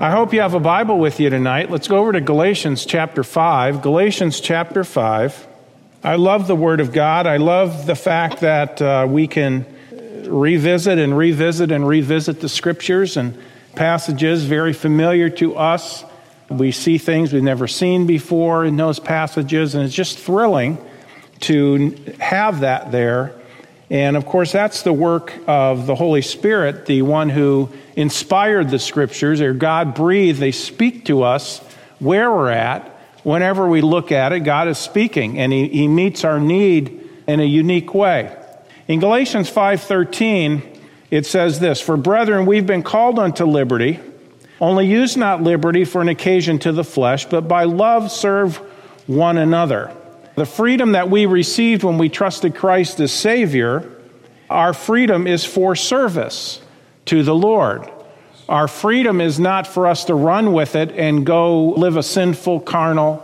I hope you have a Bible with you tonight. Let's go over to Galatians chapter 5. Galatians chapter 5. I love the Word of God. I love the fact that uh, we can revisit and revisit and revisit the Scriptures and passages very familiar to us. We see things we've never seen before in those passages, and it's just thrilling to have that there. And of course, that's the work of the Holy Spirit, the one who inspired the scriptures. They're God breathed, they speak to us where we're at. Whenever we look at it, God is speaking, and He, he meets our need in a unique way. In Galatians 5:13, it says this, "For brethren, we've been called unto liberty, only use not liberty for an occasion to the flesh, but by love serve one another." The freedom that we received when we trusted Christ as Savior, our freedom is for service to the Lord. Our freedom is not for us to run with it and go live a sinful, carnal,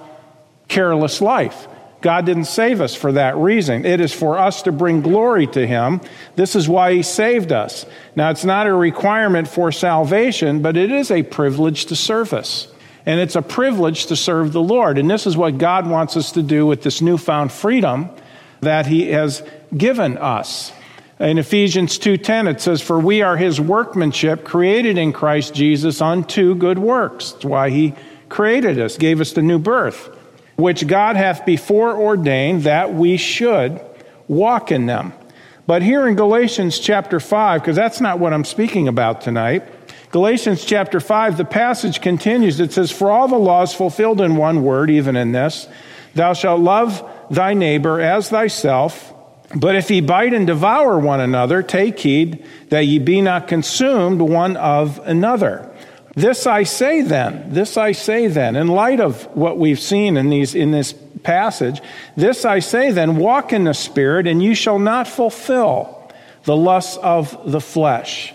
careless life. God didn't save us for that reason. It is for us to bring glory to Him. This is why He saved us. Now, it's not a requirement for salvation, but it is a privilege to service. And it's a privilege to serve the Lord. And this is what God wants us to do with this newfound freedom that He has given us. In Ephesians 2:10 it says for we are his workmanship created in Christ Jesus unto good works. That's why he created us, gave us the new birth, which God hath before ordained that we should walk in them. But here in Galatians chapter 5 because that's not what I'm speaking about tonight, Galatians chapter 5, the passage continues. It says, For all the laws fulfilled in one word, even in this, thou shalt love thy neighbor as thyself. But if ye bite and devour one another, take heed that ye be not consumed one of another. This I say then, this I say then, in light of what we've seen in, these, in this passage, this I say then, walk in the Spirit, and you shall not fulfill the lusts of the flesh.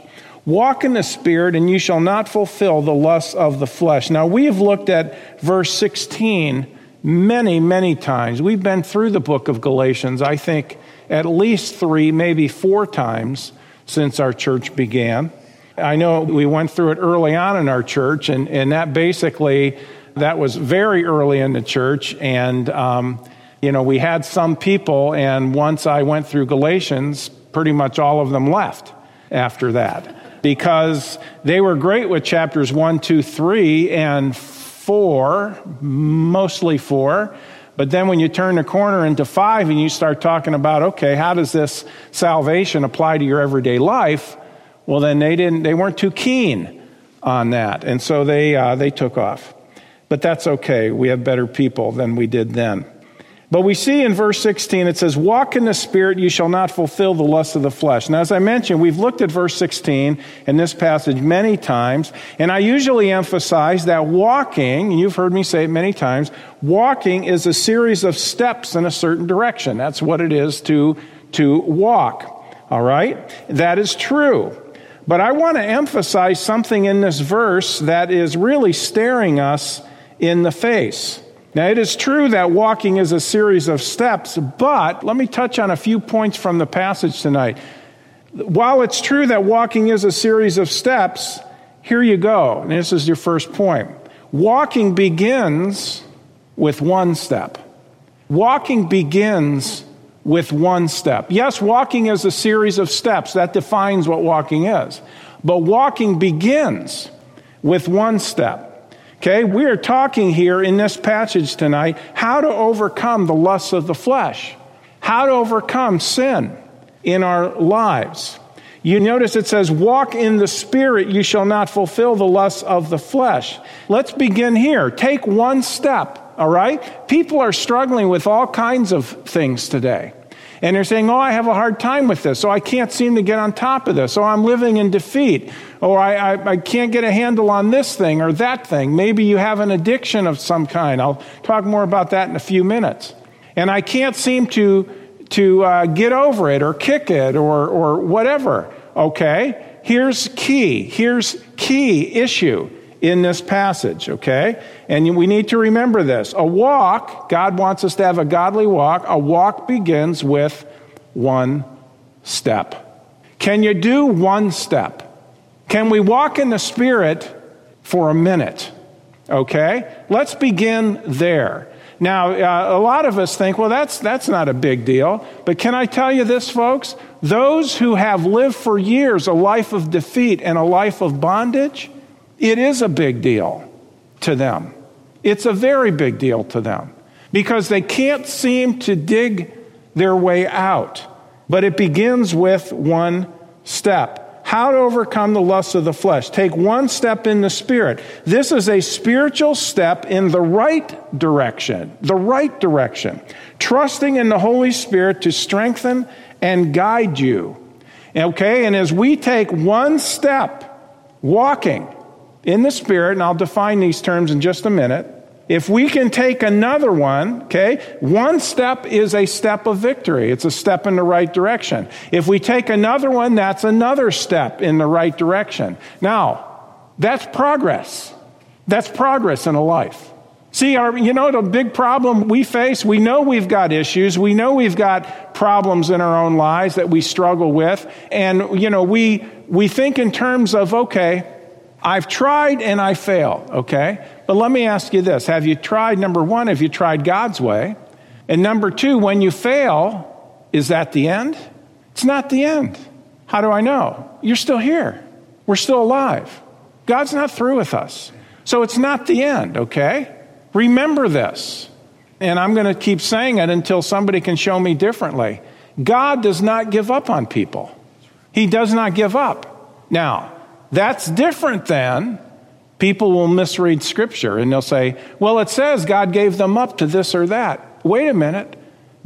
Walk in the Spirit, and you shall not fulfill the lusts of the flesh. Now, we have looked at verse 16 many, many times. We've been through the book of Galatians, I think, at least three, maybe four times since our church began. I know we went through it early on in our church, and, and that basically, that was very early in the church. And, um, you know, we had some people, and once I went through Galatians, pretty much all of them left after that because they were great with chapters 1, 2, 3, and 4, mostly 4. But then when you turn the corner into 5 and you start talking about, okay, how does this salvation apply to your everyday life? Well, then they, didn't, they weren't too keen on that. And so they, uh, they took off. But that's okay. We have better people than we did then. But we see in verse 16, it says, Walk in the Spirit, you shall not fulfill the lust of the flesh. Now, as I mentioned, we've looked at verse 16 in this passage many times, and I usually emphasize that walking, and you've heard me say it many times, walking is a series of steps in a certain direction. That's what it is to, to walk. All right? That is true. But I want to emphasize something in this verse that is really staring us in the face. Now, it is true that walking is a series of steps, but let me touch on a few points from the passage tonight. While it's true that walking is a series of steps, here you go. And this is your first point. Walking begins with one step. Walking begins with one step. Yes, walking is a series of steps. That defines what walking is. But walking begins with one step. Okay, we are talking here in this passage tonight how to overcome the lusts of the flesh, how to overcome sin in our lives. You notice it says, Walk in the Spirit, you shall not fulfill the lusts of the flesh. Let's begin here. Take one step, all right? People are struggling with all kinds of things today. And they're saying, Oh, I have a hard time with this. So I can't seem to get on top of this. Oh, I'm living in defeat. Or I, I, I, can't get a handle on this thing or that thing. Maybe you have an addiction of some kind. I'll talk more about that in a few minutes. And I can't seem to, to uh, get over it or kick it or, or whatever. Okay? Here's key. Here's key issue in this passage, okay? And we need to remember this. A walk, God wants us to have a godly walk. A walk begins with one step. Can you do one step? Can we walk in the Spirit for a minute. Okay? Let's begin there. Now, uh, a lot of us think, well, that's, that's not a big deal. But can I tell you this, folks? Those who have lived for years a life of defeat and a life of bondage, it is a big deal to them. It's a very big deal to them because they can't seem to dig their way out. But it begins with one step how to overcome the lusts of the flesh. Take one step in the Spirit. This is a spiritual step in the right direction, the right direction. Trusting in the Holy Spirit to strengthen and guide you. Okay, and as we take one step walking in the Spirit, and I'll define these terms in just a minute, if we can take another one, okay, one step is a step of victory. It's a step in the right direction. If we take another one, that's another step in the right direction. Now, that's progress. That's progress in a life. See, our, you know, the big problem we face, we know we've got issues. We know we've got problems in our own lives that we struggle with. And, you know, we, we think in terms of, okay, I've tried and I fail, okay? But let me ask you this Have you tried, number one, have you tried God's way? And number two, when you fail, is that the end? It's not the end. How do I know? You're still here. We're still alive. God's not through with us. So it's not the end, okay? Remember this. And I'm going to keep saying it until somebody can show me differently. God does not give up on people, He does not give up. Now, that's different than people will misread Scripture and they'll say, well, it says God gave them up to this or that. Wait a minute.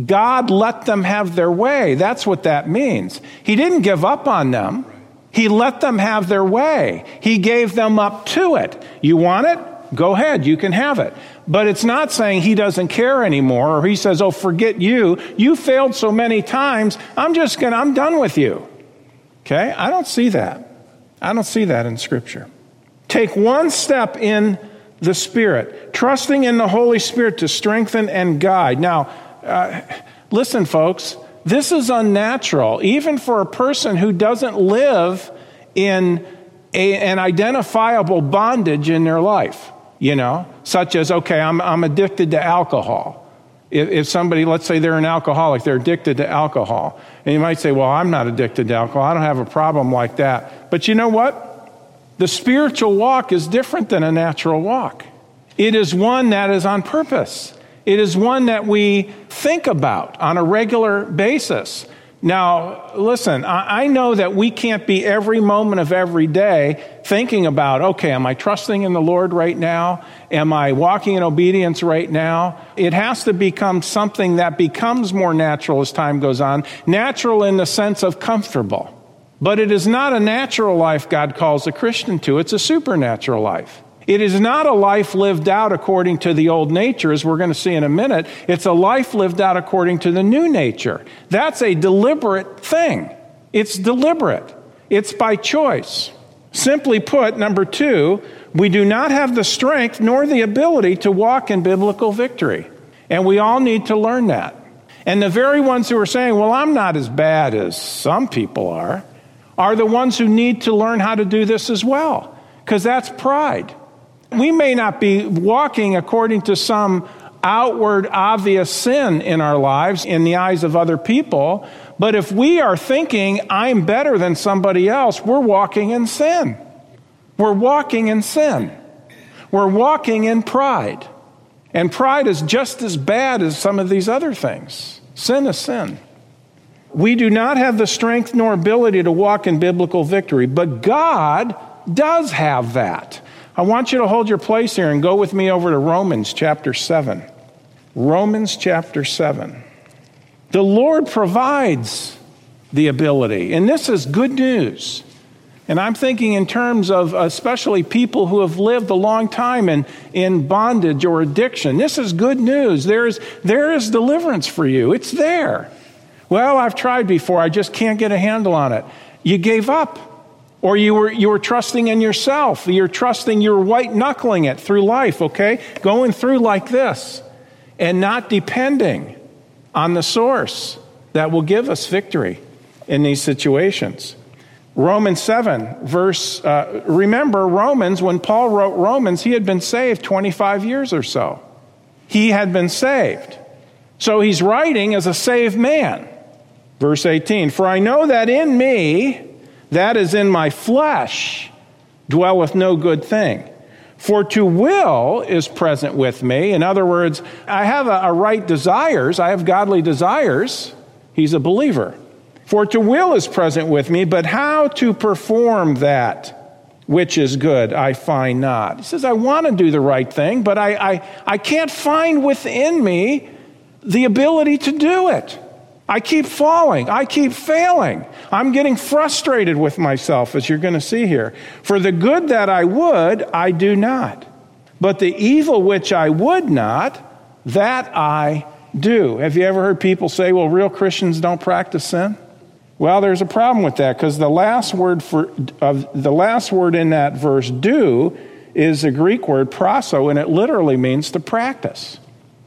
God let them have their way. That's what that means. He didn't give up on them. He let them have their way. He gave them up to it. You want it? Go ahead. You can have it. But it's not saying he doesn't care anymore or he says, oh, forget you. You failed so many times. I'm just going to, I'm done with you. Okay? I don't see that. I don't see that in Scripture. Take one step in the Spirit, trusting in the Holy Spirit to strengthen and guide. Now, uh, listen, folks, this is unnatural, even for a person who doesn't live in a, an identifiable bondage in their life, you know, such as, okay, I'm, I'm addicted to alcohol. If, if somebody, let's say they're an alcoholic, they're addicted to alcohol. And you might say, well, I'm not addicted to alcohol. I don't have a problem like that. But you know what? The spiritual walk is different than a natural walk. It is one that is on purpose. It is one that we think about on a regular basis. Now, listen, I know that we can't be every moment of every day thinking about, okay, am I trusting in the Lord right now? Am I walking in obedience right now? It has to become something that becomes more natural as time goes on, natural in the sense of comfortable. But it is not a natural life God calls a Christian to, it's a supernatural life. It is not a life lived out according to the old nature, as we're going to see in a minute. It's a life lived out according to the new nature. That's a deliberate thing. It's deliberate, it's by choice. Simply put, number two, we do not have the strength nor the ability to walk in biblical victory. And we all need to learn that. And the very ones who are saying, well, I'm not as bad as some people are, are the ones who need to learn how to do this as well, because that's pride we may not be walking according to some outward obvious sin in our lives in the eyes of other people, but if we are thinking, I'm better than somebody else, we're walking in sin. We're walking in sin. We're walking in pride. And pride is just as bad as some of these other things. Sin is sin. We do not have the strength nor ability to walk in biblical victory, but God does have that. I want you to hold your place here and go with me over to Romans chapter 7. Romans chapter 7. The Lord provides the ability, and this is good news. And I'm thinking in terms of especially people who have lived a long time in, in bondage or addiction. This is good news. There is, there is deliverance for you. It's there. Well, I've tried before. I just can't get a handle on it. You gave up. Or you were, you were trusting in yourself. You're trusting, you're white knuckling it through life, okay? Going through like this and not depending on the source that will give us victory in these situations. Romans 7, verse, uh, remember Romans, when Paul wrote Romans, he had been saved 25 years or so. He had been saved. So he's writing as a saved man. Verse 18, for I know that in me, that is in my flesh, dwelleth no good thing. For to will is present with me. In other words, I have a, a right desires, I have godly desires. He's a believer. For to will is present with me, but how to perform that which is good I find not. He says, I want to do the right thing, but I, I, I can't find within me the ability to do it. I keep falling. I keep failing. I'm getting frustrated with myself, as you're going to see here. For the good that I would, I do not. But the evil which I would not, that I do. Have you ever heard people say, well, real Christians don't practice sin? Well, there's a problem with that because the last word for of the last word in that verse do is a Greek word proso and it literally means to practice.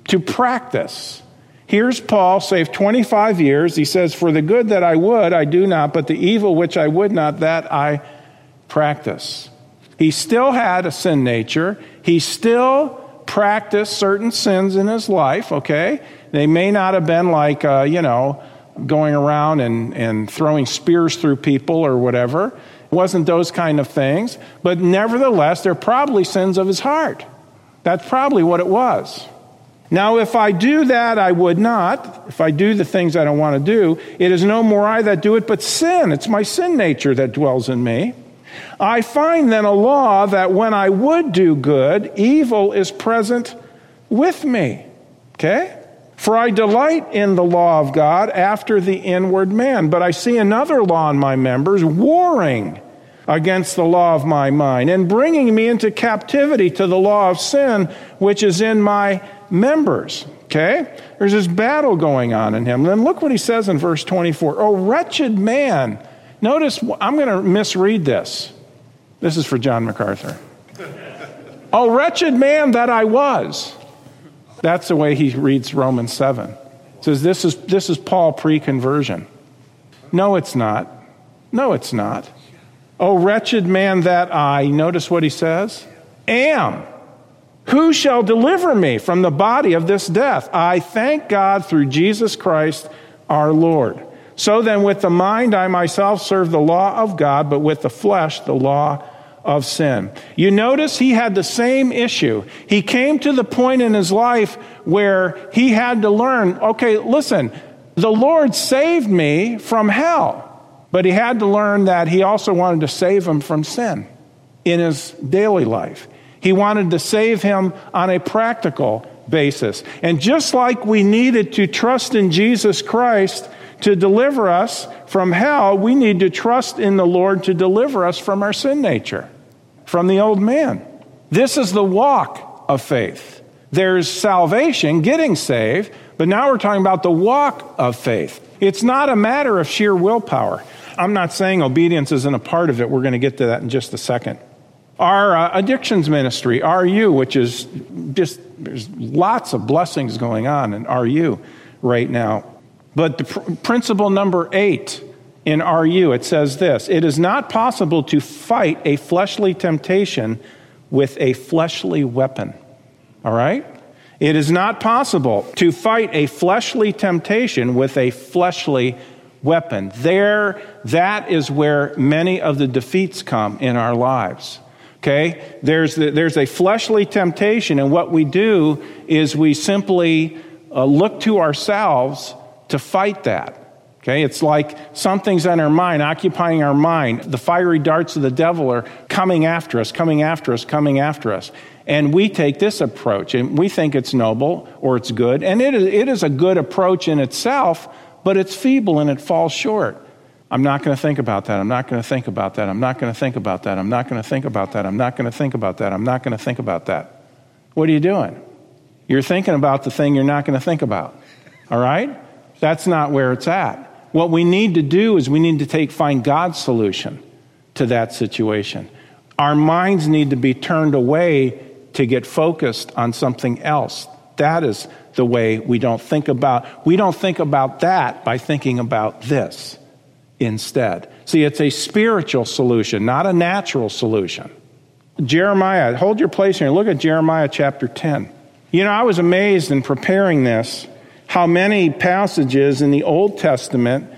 To practice. Here's Paul, saved 25 years. He says, For the good that I would, I do not, but the evil which I would not, that I practice. He still had a sin nature. He still practiced certain sins in his life, okay? They may not have been like, uh, you know, going around and, and throwing spears through people or whatever. It wasn't those kind of things. But nevertheless, they're probably sins of his heart. That's probably what it was. Now, if I do that, I would not. If I do the things I don't want to do, it is no more I that do it, but sin. It's my sin nature that dwells in me. I find then a law that when I would do good, evil is present with me. Okay? For I delight in the law of God after the inward man, but I see another law in my members, warring against the law of my mind, and bringing me into captivity to the law of sin which is in my members. Okay? There's this battle going on in him. Then look what he says in verse 24. Oh, wretched man. Notice, I'm going to misread this. This is for John MacArthur. oh, wretched man that I was. That's the way he reads Romans 7. It says this is, this is Paul pre conversion. No, it's not. No, it's not. Oh, wretched man that I, notice what he says, am. Who shall deliver me from the body of this death? I thank God through Jesus Christ our Lord. So then, with the mind, I myself serve the law of God, but with the flesh, the law of sin. You notice he had the same issue. He came to the point in his life where he had to learn okay, listen, the Lord saved me from hell, but he had to learn that he also wanted to save him from sin in his daily life. He wanted to save him on a practical basis. And just like we needed to trust in Jesus Christ to deliver us from hell, we need to trust in the Lord to deliver us from our sin nature, from the old man. This is the walk of faith. There's salvation, getting saved, but now we're talking about the walk of faith. It's not a matter of sheer willpower. I'm not saying obedience isn't a part of it. We're going to get to that in just a second. Our uh, addictions ministry, RU, which is just, there's lots of blessings going on in RU right now. But the pr- principle number eight in RU, it says this It is not possible to fight a fleshly temptation with a fleshly weapon. All right? It is not possible to fight a fleshly temptation with a fleshly weapon. There, that is where many of the defeats come in our lives. Okay? There's, the, there's a fleshly temptation, and what we do is we simply uh, look to ourselves to fight that. Okay? It's like something's on our mind, occupying our mind. The fiery darts of the devil are coming after us, coming after us, coming after us. And we take this approach, and we think it's noble or it's good, and it is, it is a good approach in itself, but it's feeble and it falls short. I'm not going to think about that. I'm not going to think about that. I'm not going to think about that. I'm not going to think about that. I'm not going to think about that. I'm not going to think about that. What are you doing? You're thinking about the thing you're not going to think about. All right? That's not where it's at. What we need to do is we need to take find God's solution to that situation. Our minds need to be turned away to get focused on something else. That is the way we don't think about we don't think about that by thinking about this instead. See, it's a spiritual solution, not a natural solution. Jeremiah, hold your place here. Look at Jeremiah chapter 10. You know, I was amazed in preparing this how many passages in the Old Testament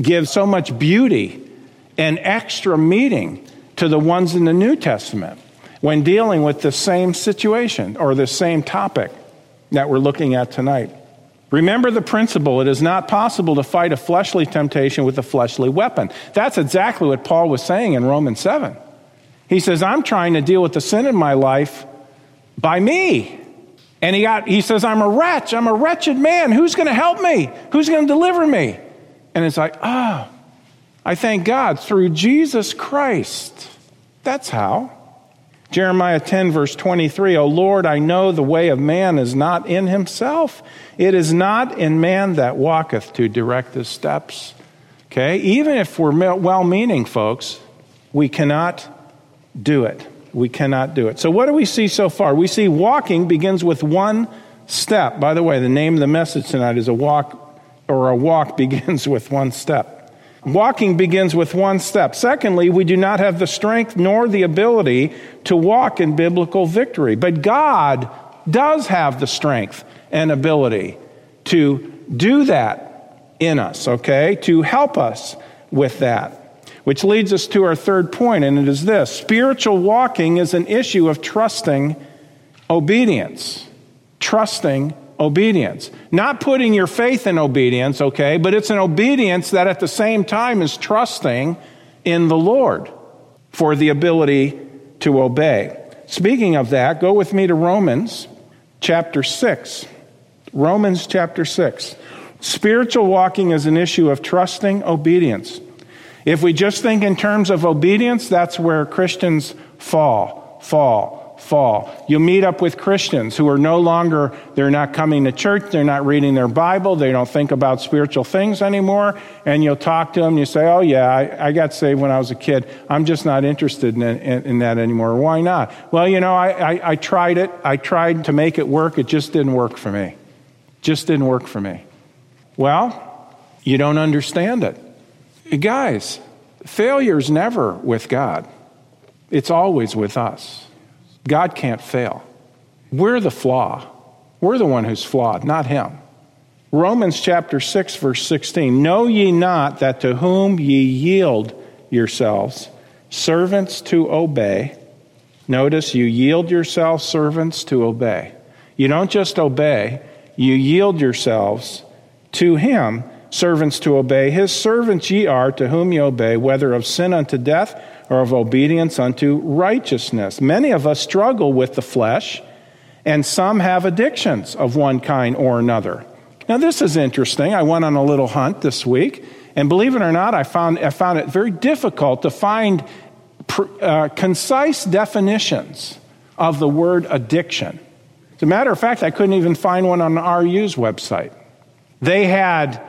give so much beauty and extra meaning to the ones in the New Testament when dealing with the same situation or the same topic that we're looking at tonight. Remember the principle it is not possible to fight a fleshly temptation with a fleshly weapon. That's exactly what Paul was saying in Romans 7. He says, I'm trying to deal with the sin in my life by me. And he, got, he says, I'm a wretch. I'm a wretched man. Who's going to help me? Who's going to deliver me? And it's like, ah, oh, I thank God through Jesus Christ. That's how. Jeremiah 10, verse 23 O Lord, I know the way of man is not in himself. It is not in man that walketh to direct his steps. Okay? Even if we're well meaning, folks, we cannot do it. We cannot do it. So, what do we see so far? We see walking begins with one step. By the way, the name of the message tonight is a walk, or a walk begins with one step. Walking begins with one step. Secondly, we do not have the strength nor the ability to walk in biblical victory. But God does have the strength and ability to do that in us, okay? To help us with that. Which leads us to our third point, and it is this spiritual walking is an issue of trusting obedience. Trusting obedience. Not putting your faith in obedience, okay, but it's an obedience that at the same time is trusting in the Lord for the ability to obey. Speaking of that, go with me to Romans chapter 6. Romans chapter 6. Spiritual walking is an issue of trusting obedience. If we just think in terms of obedience, that's where Christians fall, fall, fall. You'll meet up with Christians who are no longer, they're not coming to church, they're not reading their Bible, they don't think about spiritual things anymore, and you'll talk to them, you say, Oh, yeah, I, I got saved when I was a kid. I'm just not interested in, in, in that anymore. Why not? Well, you know, I, I, I tried it, I tried to make it work, it just didn't work for me. Just didn't work for me. Well, you don't understand it. Guys, failure's never with God. It's always with us. God can't fail. We're the flaw. We're the one who's flawed, not him. Romans chapter 6, verse 16 Know ye not that to whom ye yield yourselves, servants to obey. Notice you yield yourselves servants to obey. You don't just obey, you yield yourselves to him, servants to obey. His servants ye are to whom ye obey, whether of sin unto death or of obedience unto righteousness. Many of us struggle with the flesh, and some have addictions of one kind or another. Now, this is interesting. I went on a little hunt this week, and believe it or not, I found, I found it very difficult to find uh, concise definitions of the word addiction. As a matter of fact, I couldn't even find one on RU's website. They had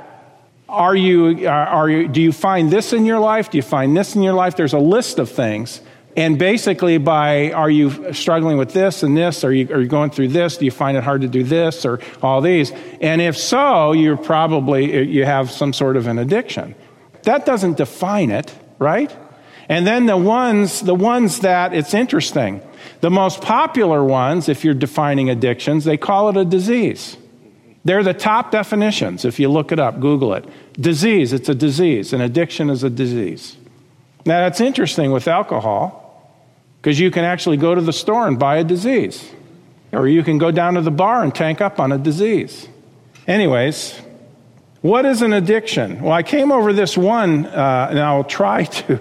are you, uh, are you, do you find this in your life? Do you find this in your life? There's a list of things. And basically, by are you struggling with this and this? Are you, are you going through this? Do you find it hard to do this or all these? And if so, you're probably, you have some sort of an addiction. That doesn't define it, right? And then the ones, the ones that it's interesting. The most popular ones, if you're defining addictions, they call it a disease. They're the top definitions if you look it up, Google it. Disease, it's a disease. An addiction is a disease. Now, that's interesting with alcohol because you can actually go to the store and buy a disease, or you can go down to the bar and tank up on a disease. Anyways, what is an addiction? Well, I came over this one, uh, and I'll try to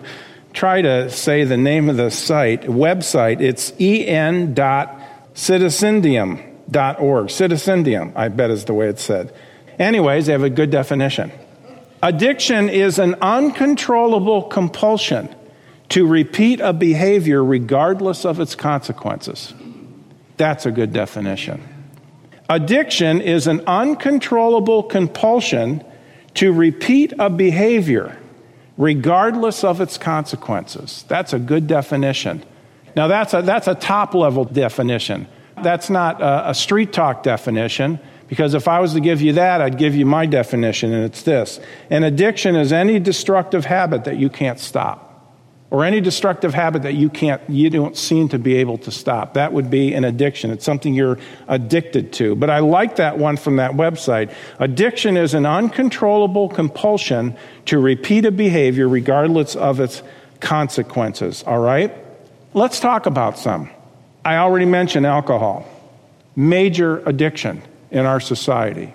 try to say the name of the site website. It's en.citizendium.com Citizendium.org. Citizendium, I bet is the way it's said. Anyways, they have a good definition. Addiction is an uncontrollable compulsion to repeat a behavior regardless of its consequences. That's a good definition. Addiction is an uncontrollable compulsion to repeat a behavior regardless of its consequences. That's a good definition. Now, that's a, that's a top level definition. That's not a, a street talk definition Because if I was to give you that, I'd give you my definition, and it's this. An addiction is any destructive habit that you can't stop or any destructive habit that you can't you don't seem to be able to stop. That would be an addiction. It's something you're addicted to. But i like that one from that website. Addiction is an uncontrollable compulsion to repeat a behavior regardless of its consequences. All right? Let's talk about some i already mentioned alcohol major addiction in our society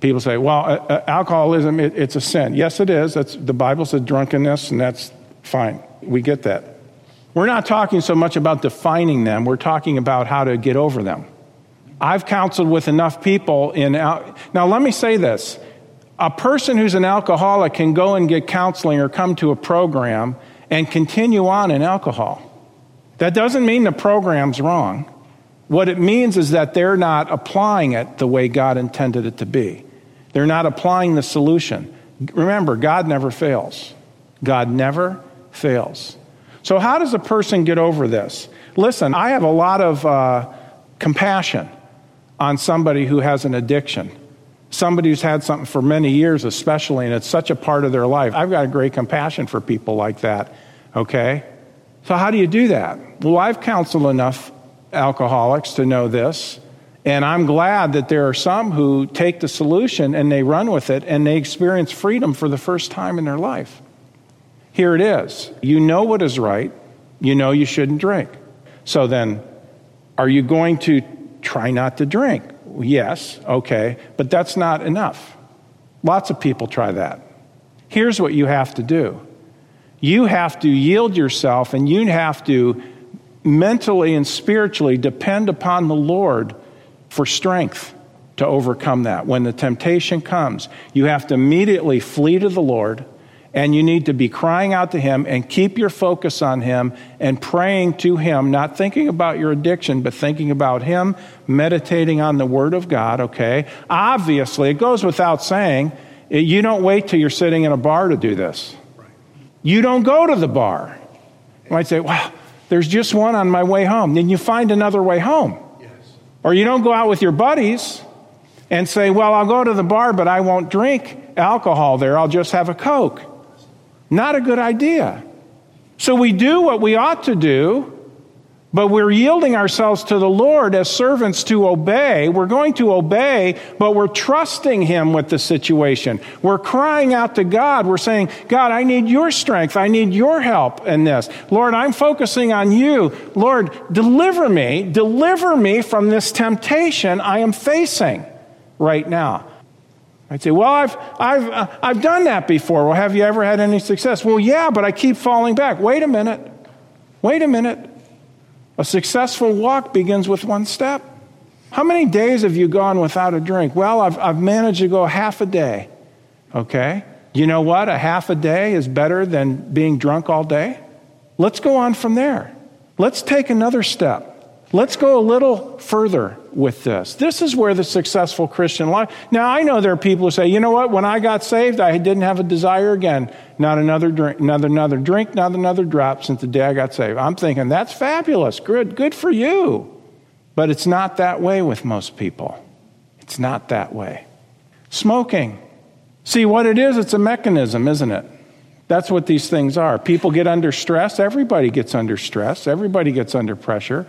people say well uh, uh, alcoholism it, it's a sin yes it is that's the bible says drunkenness and that's fine we get that. We're not talking so much about defining them, we're talking about how to get over them. I've counseled with enough people in. Now, let me say this a person who's an alcoholic can go and get counseling or come to a program and continue on in alcohol. That doesn't mean the program's wrong. What it means is that they're not applying it the way God intended it to be. They're not applying the solution. Remember, God never fails. God never fails. So, how does a person get over this? Listen, I have a lot of uh, compassion on somebody who has an addiction, somebody who's had something for many years, especially, and it's such a part of their life. I've got a great compassion for people like that, okay? So, how do you do that? Well, I've counseled enough alcoholics to know this. And I'm glad that there are some who take the solution and they run with it and they experience freedom for the first time in their life. Here it is. You know what is right. You know you shouldn't drink. So then, are you going to try not to drink? Yes, okay, but that's not enough. Lots of people try that. Here's what you have to do you have to yield yourself and you have to mentally and spiritually depend upon the Lord for strength to overcome that. When the temptation comes, you have to immediately flee to the Lord and you need to be crying out to Him and keep your focus on Him and praying to Him, not thinking about your addiction, but thinking about Him, meditating on the Word of God, okay? Obviously, it goes without saying, you don't wait till you're sitting in a bar to do this. You don't go to the bar. You might say, well, there's just one on my way home. Then you find another way home. Yes. Or you don't go out with your buddies and say, well, I'll go to the bar, but I won't drink alcohol there. I'll just have a Coke. Not a good idea. So we do what we ought to do, but we're yielding ourselves to the Lord as servants to obey. We're going to obey, but we're trusting Him with the situation. We're crying out to God. We're saying, God, I need your strength. I need your help in this. Lord, I'm focusing on you. Lord, deliver me, deliver me from this temptation I am facing right now. I'd say, Well, I've, I've, uh, I've done that before. Well, have you ever had any success? Well, yeah, but I keep falling back. Wait a minute. Wait a minute. A successful walk begins with one step. How many days have you gone without a drink? Well, I've, I've managed to go half a day. Okay? You know what? A half a day is better than being drunk all day. Let's go on from there. Let's take another step. Let's go a little further with this. This is where the successful Christian life. Now, I know there are people who say, you know what, when I got saved, I didn't have a desire again. Not another drink, another, another drink, not another drop since the day I got saved. I'm thinking, that's fabulous. Good, good for you. But it's not that way with most people. It's not that way. Smoking. See, what it is, it's a mechanism, isn't it? That's what these things are. People get under stress. Everybody gets under stress. Everybody gets under pressure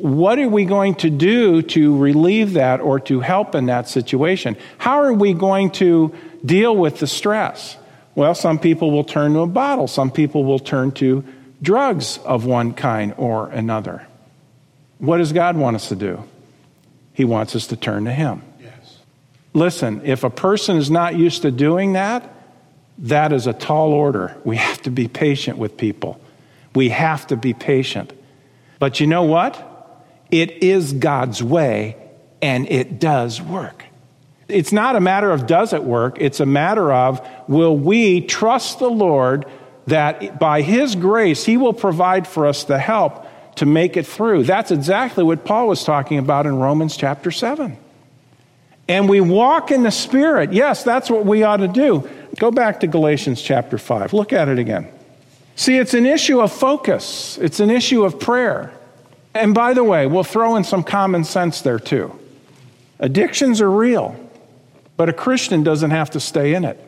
what are we going to do to relieve that or to help in that situation? How are we going to deal with the stress? Well, some people will turn to a bottle, some people will turn to drugs of one kind or another. What does God want us to do? He wants us to turn to Him. Yes. Listen, if a person is not used to doing that, that is a tall order. We have to be patient with people. We have to be patient. But you know what? It is God's way, and it does work. It's not a matter of does it work, it's a matter of will we trust the Lord that by His grace, He will provide for us the help to make it through. That's exactly what Paul was talking about in Romans chapter 7. And we walk in the Spirit. Yes, that's what we ought to do. Go back to Galatians chapter 5. Look at it again. See, it's an issue of focus, it's an issue of prayer. And by the way, we'll throw in some common sense there too. Addictions are real, but a Christian doesn't have to stay in it.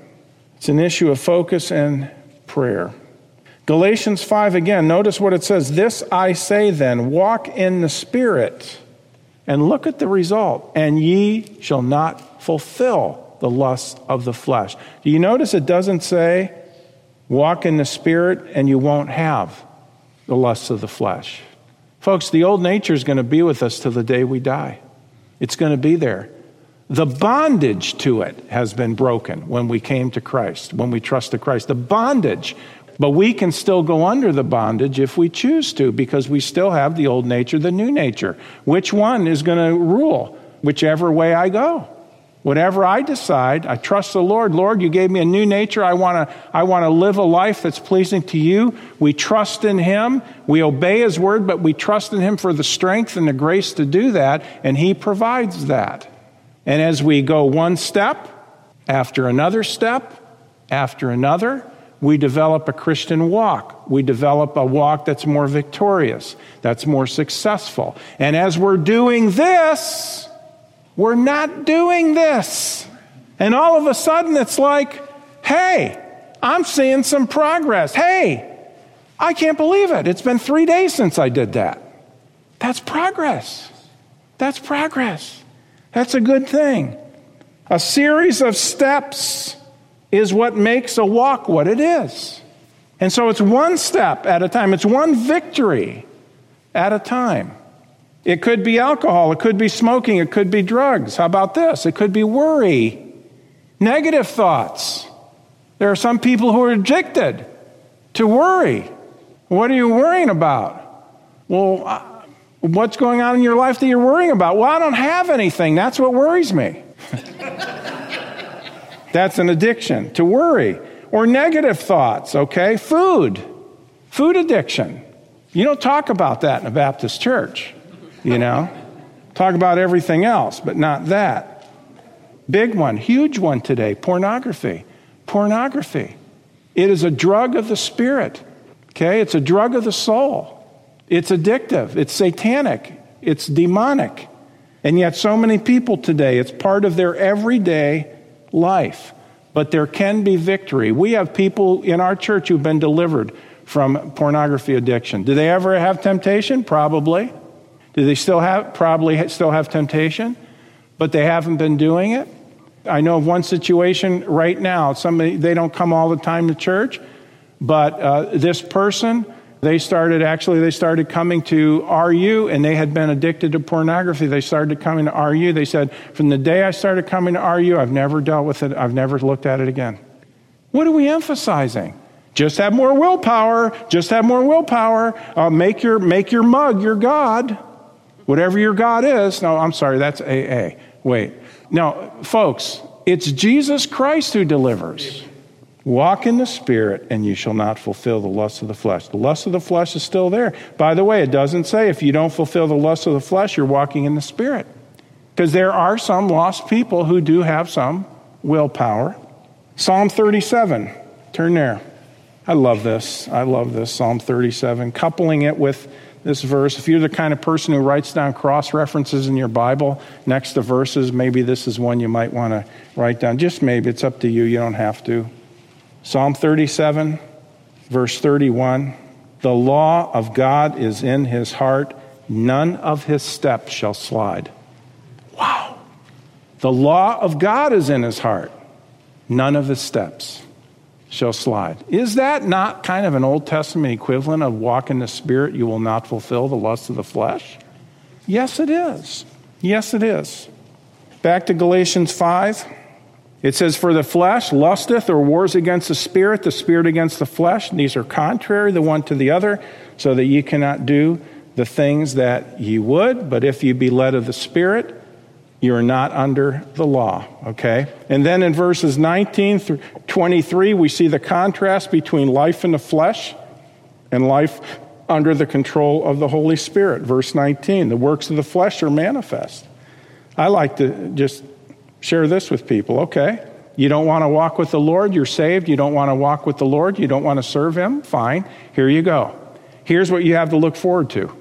It's an issue of focus and prayer. Galatians 5 again, notice what it says. This I say then, walk in the Spirit. And look at the result. And ye shall not fulfill the lusts of the flesh. Do you notice it doesn't say, walk in the Spirit and you won't have the lusts of the flesh? Folks, the old nature is going to be with us till the day we die. It's going to be there. The bondage to it has been broken when we came to Christ, when we trusted Christ. The bondage. But we can still go under the bondage if we choose to, because we still have the old nature, the new nature. Which one is going to rule? Whichever way I go. Whatever I decide, I trust the Lord. Lord, you gave me a new nature. I want to I want to live a life that's pleasing to you. We trust in him. We obey his word, but we trust in him for the strength and the grace to do that, and he provides that. And as we go one step after another step after another, we develop a Christian walk. We develop a walk that's more victorious, that's more successful. And as we're doing this, we're not doing this. And all of a sudden, it's like, hey, I'm seeing some progress. Hey, I can't believe it. It's been three days since I did that. That's progress. That's progress. That's a good thing. A series of steps is what makes a walk what it is. And so it's one step at a time, it's one victory at a time. It could be alcohol, it could be smoking, it could be drugs. How about this? It could be worry, negative thoughts. There are some people who are addicted to worry. What are you worrying about? Well, What's going on in your life that you're worrying about? Well, I don't have anything. That's what worries me. That's an addiction to worry. Or negative thoughts, okay? Food, food addiction. You don't talk about that in a Baptist church, you know? talk about everything else, but not that. Big one, huge one today pornography. Pornography. It is a drug of the spirit, okay? It's a drug of the soul. It's addictive, it's satanic, it's demonic. And yet, so many people today, it's part of their everyday life. But there can be victory. We have people in our church who've been delivered from pornography addiction. Do they ever have temptation? Probably. Do they still have, probably still have temptation? But they haven't been doing it? I know of one situation right now. Somebody, they don't come all the time to church, but uh, this person they started, actually, they started coming to RU and they had been addicted to pornography. They started coming to RU. They said, From the day I started coming to RU, I've never dealt with it, I've never looked at it again. What are we emphasizing? Just have more willpower. Just have more willpower. Uh, make, your, make your mug your God. Whatever your God is. No, I'm sorry, that's AA. Wait. Now, folks, it's Jesus Christ who delivers. Walk in the Spirit, and you shall not fulfill the lust of the flesh. The lust of the flesh is still there. By the way, it doesn't say if you don't fulfill the lust of the flesh, you're walking in the Spirit. Because there are some lost people who do have some willpower. Psalm 37, turn there. I love this. I love this, Psalm 37. Coupling it with this verse. If you're the kind of person who writes down cross references in your Bible next to verses, maybe this is one you might want to write down. Just maybe. It's up to you. You don't have to. Psalm 37, verse 31 The law of God is in his heart, none of his steps shall slide. Wow. The law of God is in his heart, none of his steps shall slide. Is that not kind of an Old Testament equivalent of walk in the Spirit, you will not fulfill the lust of the flesh? Yes, it is. Yes, it is. Back to Galatians 5. It says, For the flesh lusteth or wars against the spirit, the spirit against the flesh. And these are contrary the one to the other, so that ye cannot do the things that ye would. But if ye be led of the spirit, you are not under the law. Okay? And then in verses 19 through 23, we see the contrast between life in the flesh and life under the control of the Holy Spirit. Verse 19, the works of the flesh are manifest. I like to just share this with people. Okay, you don't want to walk with the Lord, you're saved. You don't want to walk with the Lord, you don't want to serve Him. Fine, here you go. Here's what you have to look forward to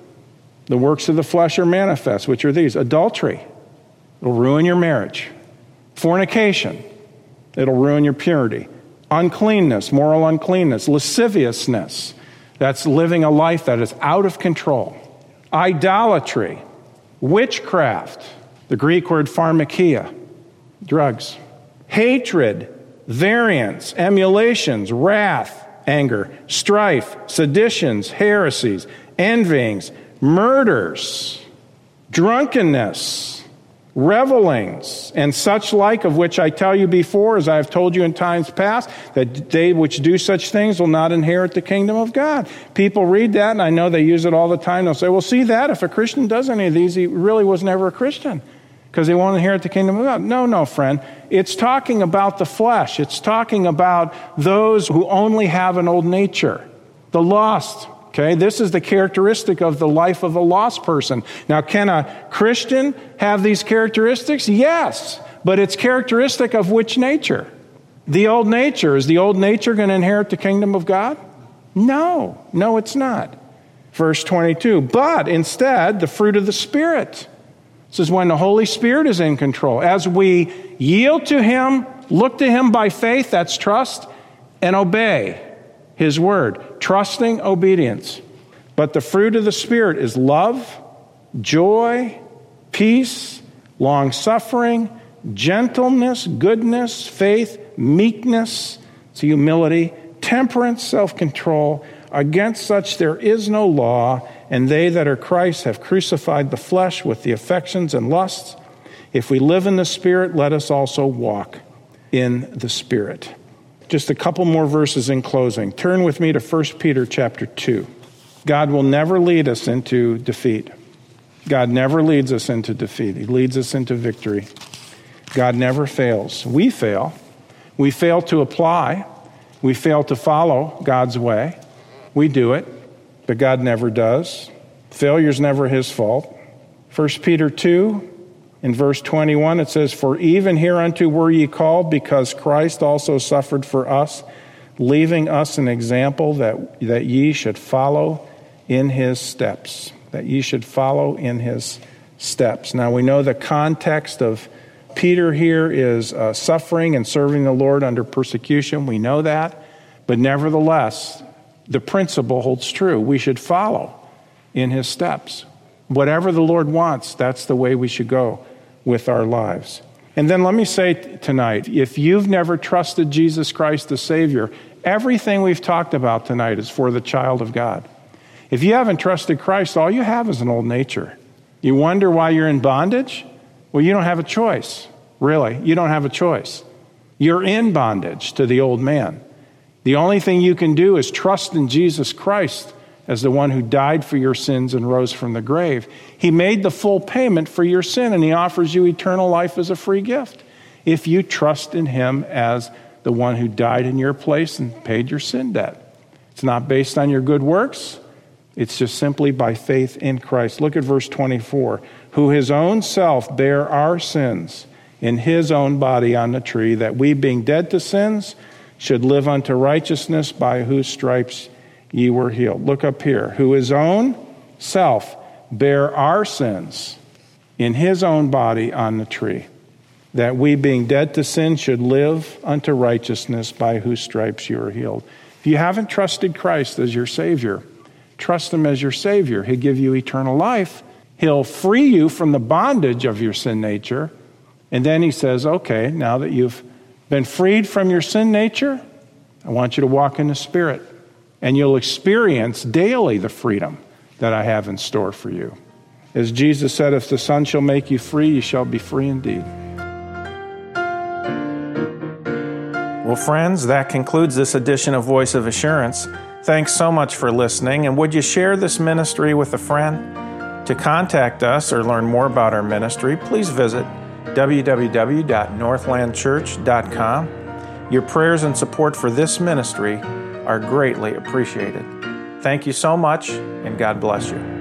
the works of the flesh are manifest, which are these adultery, It'll ruin your marriage. Fornication, it'll ruin your purity. Uncleanness, moral uncleanness, lasciviousness, that's living a life that is out of control. Idolatry, witchcraft, the Greek word pharmakia, drugs. Hatred, variance, emulations, wrath, anger, strife, seditions, heresies, envyings, murders, drunkenness, revelings, and such like, of which I tell you before, as I have told you in times past, that they which do such things will not inherit the kingdom of God. People read that, and I know they use it all the time. They'll say, Well, see that? If a Christian does any of these, he really was never a Christian because he won't inherit the kingdom of God. No, no, friend. It's talking about the flesh, it's talking about those who only have an old nature, the lost. Okay, this is the characteristic of the life of a lost person. Now, can a Christian have these characteristics? Yes, but it's characteristic of which nature? The old nature. Is the old nature going to inherit the kingdom of God? No, no, it's not. Verse 22 But instead, the fruit of the Spirit. This is when the Holy Spirit is in control. As we yield to Him, look to Him by faith, that's trust, and obey His word. Trusting obedience. But the fruit of the Spirit is love, joy, peace, long suffering, gentleness, goodness, faith, meekness, humility, temperance, self control. Against such there is no law and they that are Christ have crucified the flesh with the affections and lusts. If we live in the Spirit, let us also walk in the Spirit. Just a couple more verses in closing. Turn with me to 1 Peter chapter 2. God will never lead us into defeat. God never leads us into defeat. He leads us into victory. God never fails. We fail. We fail to apply. We fail to follow God's way. We do it but God never does. Failure's never his fault. 1 Peter 2, in verse 21, it says, For even hereunto were ye called, because Christ also suffered for us, leaving us an example that, that ye should follow in his steps. That ye should follow in his steps. Now we know the context of Peter here is uh, suffering and serving the Lord under persecution. We know that. But nevertheless, the principle holds true. We should follow in his steps. Whatever the Lord wants, that's the way we should go with our lives. And then let me say tonight if you've never trusted Jesus Christ the Savior, everything we've talked about tonight is for the child of God. If you haven't trusted Christ, all you have is an old nature. You wonder why you're in bondage? Well, you don't have a choice. Really, you don't have a choice. You're in bondage to the old man. The only thing you can do is trust in Jesus Christ as the one who died for your sins and rose from the grave. He made the full payment for your sin, and He offers you eternal life as a free gift if you trust in Him as the one who died in your place and paid your sin debt. It's not based on your good works, it's just simply by faith in Christ. Look at verse 24 who His own self bare our sins in His own body on the tree, that we, being dead to sins, should live unto righteousness, by whose stripes ye were healed. Look up here. Who his own self bare our sins in his own body on the tree, that we, being dead to sin, should live unto righteousness, by whose stripes you are healed. If you haven't trusted Christ as your Savior, trust Him as your Savior. He'll give you eternal life. He'll free you from the bondage of your sin nature. And then He says, okay, now that you've been freed from your sin nature, I want you to walk in the Spirit. And you'll experience daily the freedom that I have in store for you. As Jesus said, if the Son shall make you free, you shall be free indeed. Well, friends, that concludes this edition of Voice of Assurance. Thanks so much for listening. And would you share this ministry with a friend? To contact us or learn more about our ministry, please visit www.northlandchurch.com. Your prayers and support for this ministry are greatly appreciated. Thank you so much, and God bless you.